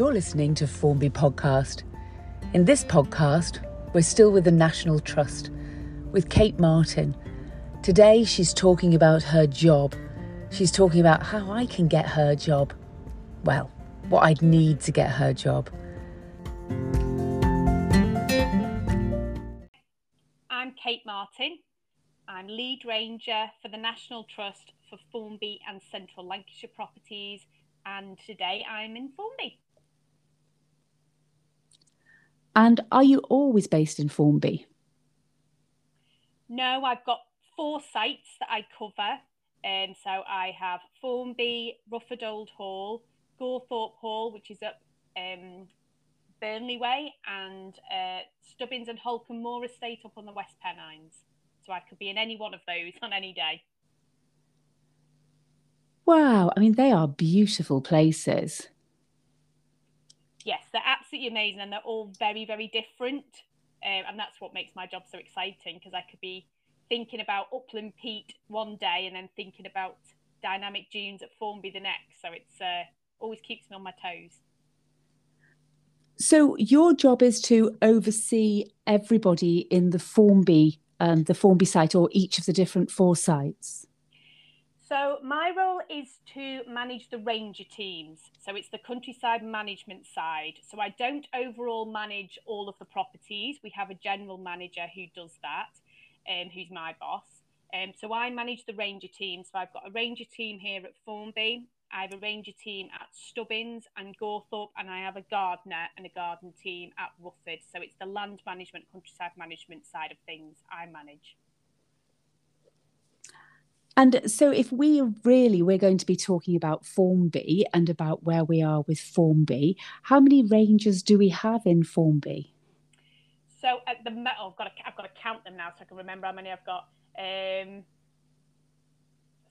You're listening to Formby Podcast. In this podcast, we're still with the National Trust, with Kate Martin. Today, she's talking about her job. She's talking about how I can get her job. Well, what I'd need to get her job. I'm Kate Martin. I'm lead ranger for the National Trust for Formby and Central Lancashire properties, and today I'm in Formby. And are you always based in Formby? No, I've got four sites that I cover. Um, so I have Formby, Rufford Old Hall, Gawthorpe Hall, which is up um, Burnley Way, and uh, Stubbins and Holcombe Moor Estate up on the West Pennines. So I could be in any one of those on any day. Wow, I mean, they are beautiful places. Yes, they're absolutely amazing and they're all very, very different. Um, and that's what makes my job so exciting because I could be thinking about Upland Peat one day and then thinking about dynamic dunes at Formby the next. So it's uh, always keeps me on my toes. So your job is to oversee everybody in the Formby, um, the Formby site, or each of the different four sites. So my role is to manage the ranger teams. So it's the countryside management side. So I don't overall manage all of the properties. We have a general manager who does that, um, who's my boss. Um, so I manage the ranger team. So I've got a ranger team here at Formby. I have a ranger team at Stubbins and Gawthorpe, and I have a gardener and a garden team at Rufford. So it's the land management, countryside management side of things I manage. And so, if we really we're going to be talking about Formby and about where we are with Formby, how many rangers do we have in Formby? So at the oh, I've got to, I've got to count them now so I can remember how many I've got. Um,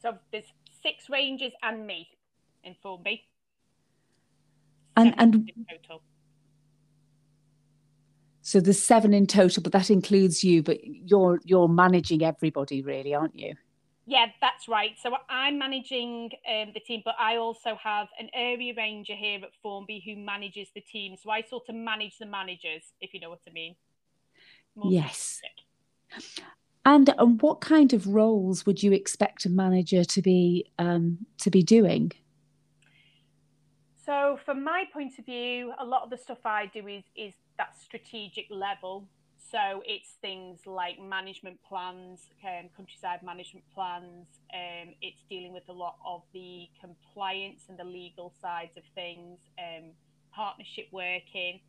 so there's six rangers and me in Formby. And and total. So there's seven in total, but that includes you. But you're you're managing everybody, really, aren't you? Yeah, that's right. So I'm managing um, the team, but I also have an area ranger here at Formby who manages the team. So I sort of manage the managers, if you know what I mean. More yes. And, and what kind of roles would you expect a manager to be um, to be doing? So, from my point of view, a lot of the stuff I do is is that strategic level. So it's things like management plans, um, countryside management plans. Um, it's dealing with a lot of the compliance and the legal sides of things, um, partnership working,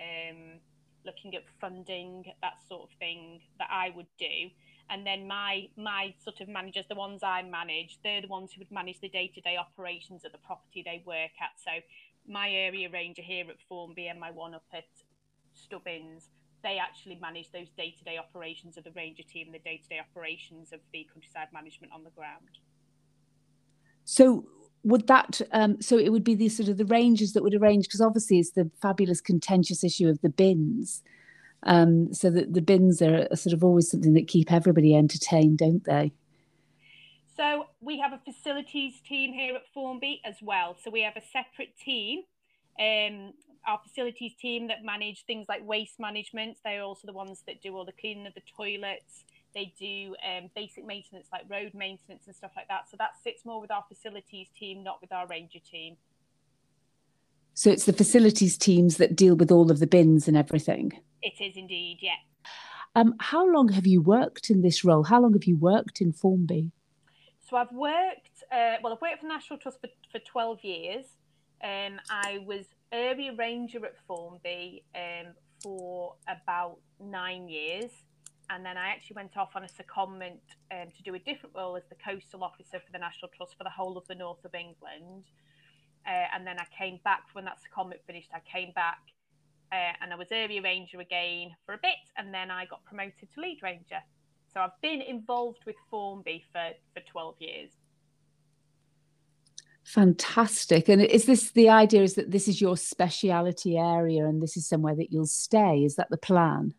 um, looking at funding, that sort of thing that I would do. And then my my sort of managers, the ones I manage, they're the ones who would manage the day to day operations of the property they work at. So my area ranger here at Formby and my one up at Stubbins they actually manage those day-to-day operations of the ranger team, the day-to-day operations of the countryside management on the ground. So would that um, so it would be the sort of the rangers that would arrange because obviously it's the fabulous contentious issue of the bins. Um, so that the bins are, are sort of always something that keep everybody entertained don't they? So we have a facilities team here at Formby as well. So we have a separate team um, our facilities team that manage things like waste management. They're also the ones that do all the cleaning of the toilets. They do um, basic maintenance like road maintenance and stuff like that. So that sits more with our facilities team, not with our ranger team. So it's the facilities teams that deal with all of the bins and everything. It is indeed, yeah. Um, how long have you worked in this role? How long have you worked in Formby? So I've worked, uh, well, I've worked for National Trust for, for 12 years. Um, I was area ranger at Formby um, for about nine years. And then I actually went off on a secondment um, to do a different role as the coastal officer for the National Trust for the whole of the north of England. Uh, and then I came back when that secondment finished. I came back uh, and I was area ranger again for a bit, and then I got promoted to lead ranger. So I've been involved with Formby for, for 12 years. Fantastic. And is this the idea is that this is your speciality area and this is somewhere that you'll stay? Is that the plan?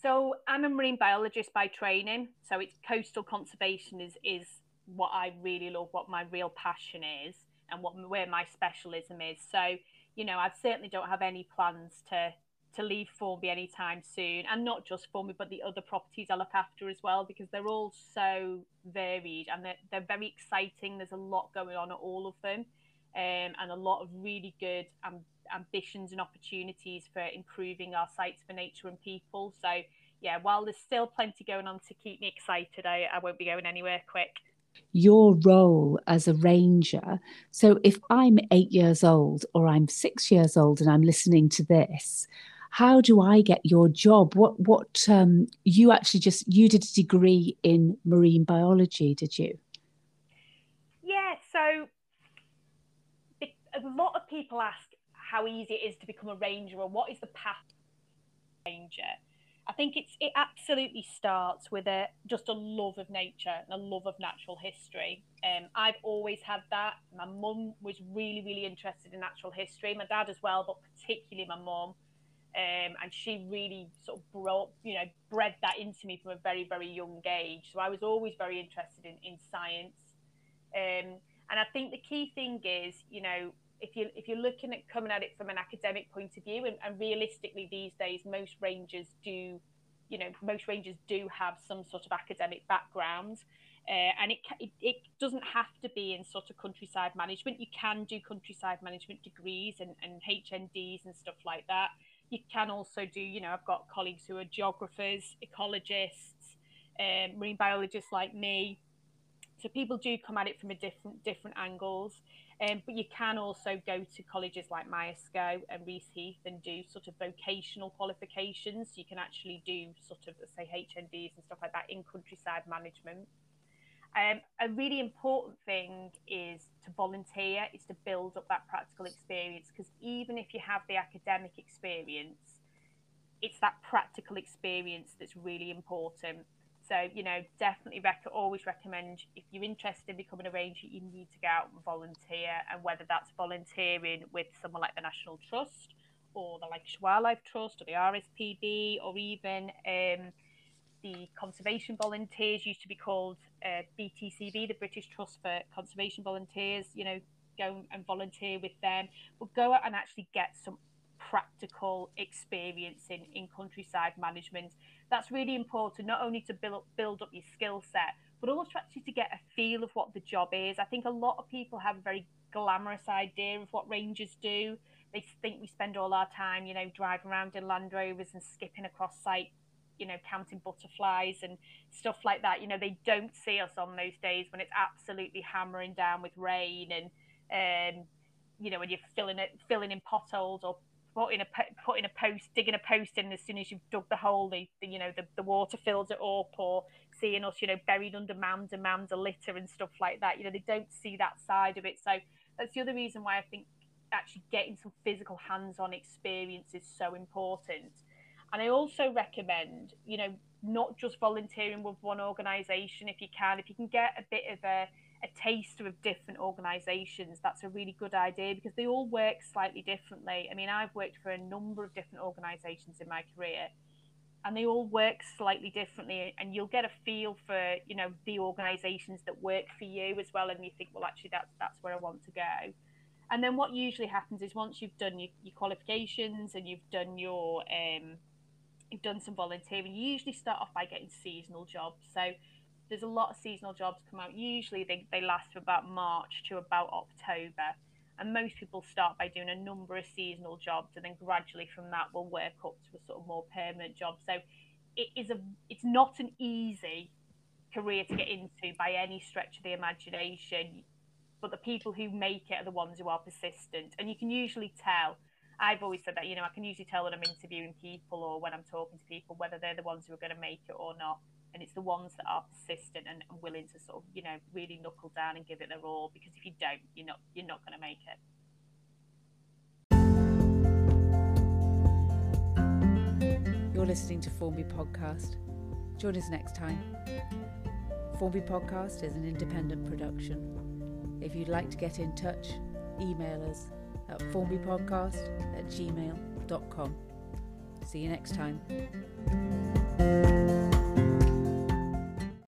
So I'm a marine biologist by training. So it's coastal conservation is is what I really love, what my real passion is and what where my specialism is. So you know, I certainly don't have any plans to to leave Formby anytime soon, and not just Formby, but the other properties I look after as well, because they're all so varied and they're, they're very exciting. There's a lot going on at all of them, um, and a lot of really good ambitions and opportunities for improving our sites for nature and people. So, yeah, while there's still plenty going on to keep me excited, I, I won't be going anywhere quick your role as a ranger. So if I'm eight years old or I'm six years old and I'm listening to this, how do I get your job? What what um, you actually just you did a degree in marine biology, did you? Yeah. So a lot of people ask how easy it is to become a ranger or what is the path to ranger. I think it's it absolutely starts with a just a love of nature and a love of natural history. Um, I've always had that. My mum was really really interested in natural history. My dad as well, but particularly my mum. Um, and she really sort of brought, you know, bred that into me from a very, very young age. So I was always very interested in, in science. Um, and I think the key thing is, you know, if you if you're looking at coming at it from an academic point of view, and, and realistically these days, most rangers do, you know, most rangers do have some sort of academic background. Uh, and it, it, it doesn't have to be in sort of countryside management. You can do countryside management degrees and, and HNDs and stuff like that you can also do, you know, I've got colleagues who are geographers, ecologists, um, marine biologists like me. So people do come at it from a different different angles. Um, but you can also go to colleges like Myerscough and Reaseheath and do sort of vocational qualifications. You can actually do sort of, say, HNDs and stuff like that in countryside management. Um, a really important thing is to volunteer, is to build up that practical experience because even if you have the academic experience, it's that practical experience that's really important. So, you know, definitely rec- always recommend if you're interested in becoming a ranger, you need to go out and volunteer. And whether that's volunteering with someone like the National Trust or the Lancashire Wildlife Trust or the RSPB or even um, the conservation volunteers used to be called uh, BTCV, the British Trust for Conservation Volunteers. You know, go and volunteer with them, but go out and actually get some practical experience in, in countryside management. That's really important, not only to build, build up your skill set, but also actually to get a feel of what the job is. I think a lot of people have a very glamorous idea of what rangers do. They think we spend all our time, you know, driving around in Land Rovers and skipping across site you know, counting butterflies and stuff like that. You know, they don't see us on those days when it's absolutely hammering down with rain and, um, you know, when you're filling it, filling in potholes or putting a putting a post, digging a post in as soon as you've dug the hole, the, you know the, the water fills it up, or seeing us, you know, buried under mounds and mounds of litter and stuff like that. You know, they don't see that side of it. So that's the other reason why I think actually getting some physical hands-on experience is so important and I also recommend, you know, not just volunteering with one organisation if you can. If you can get a bit of a, a taster of different organisations, that's a really good idea because they all work slightly differently. I mean, I've worked for a number of different organisations in my career and they all work slightly differently and you'll get a feel for you know the organizations that work for you as well and you think well actually that's that's where i want to go and then what usually happens is once you've done your, your qualifications and you've done your um, you've done some volunteering, you usually start off by getting seasonal jobs. So there's a lot of seasonal jobs come out. Usually they, they last from about March to about October. And most people start by doing a number of seasonal jobs and then gradually from that will work up to a sort of more permanent job. So it is a it's not an easy career to get into by any stretch of the imagination. But the people who make it are the ones who are persistent. And you can usually tell I've always said that, you know, I can usually tell when I'm interviewing people or when I'm talking to people whether they're the ones who are going to make it or not. And it's the ones that are persistent and, willing to sort of, you know, really knuckle down and give it their all. Because if you don't, you're not you're not going to make it. You're listening to Formby Podcast. Join us next time. Formby Podcast is an independent production. If you'd like to get in touch, email us at formbypodcast at gmail.com. See you next time.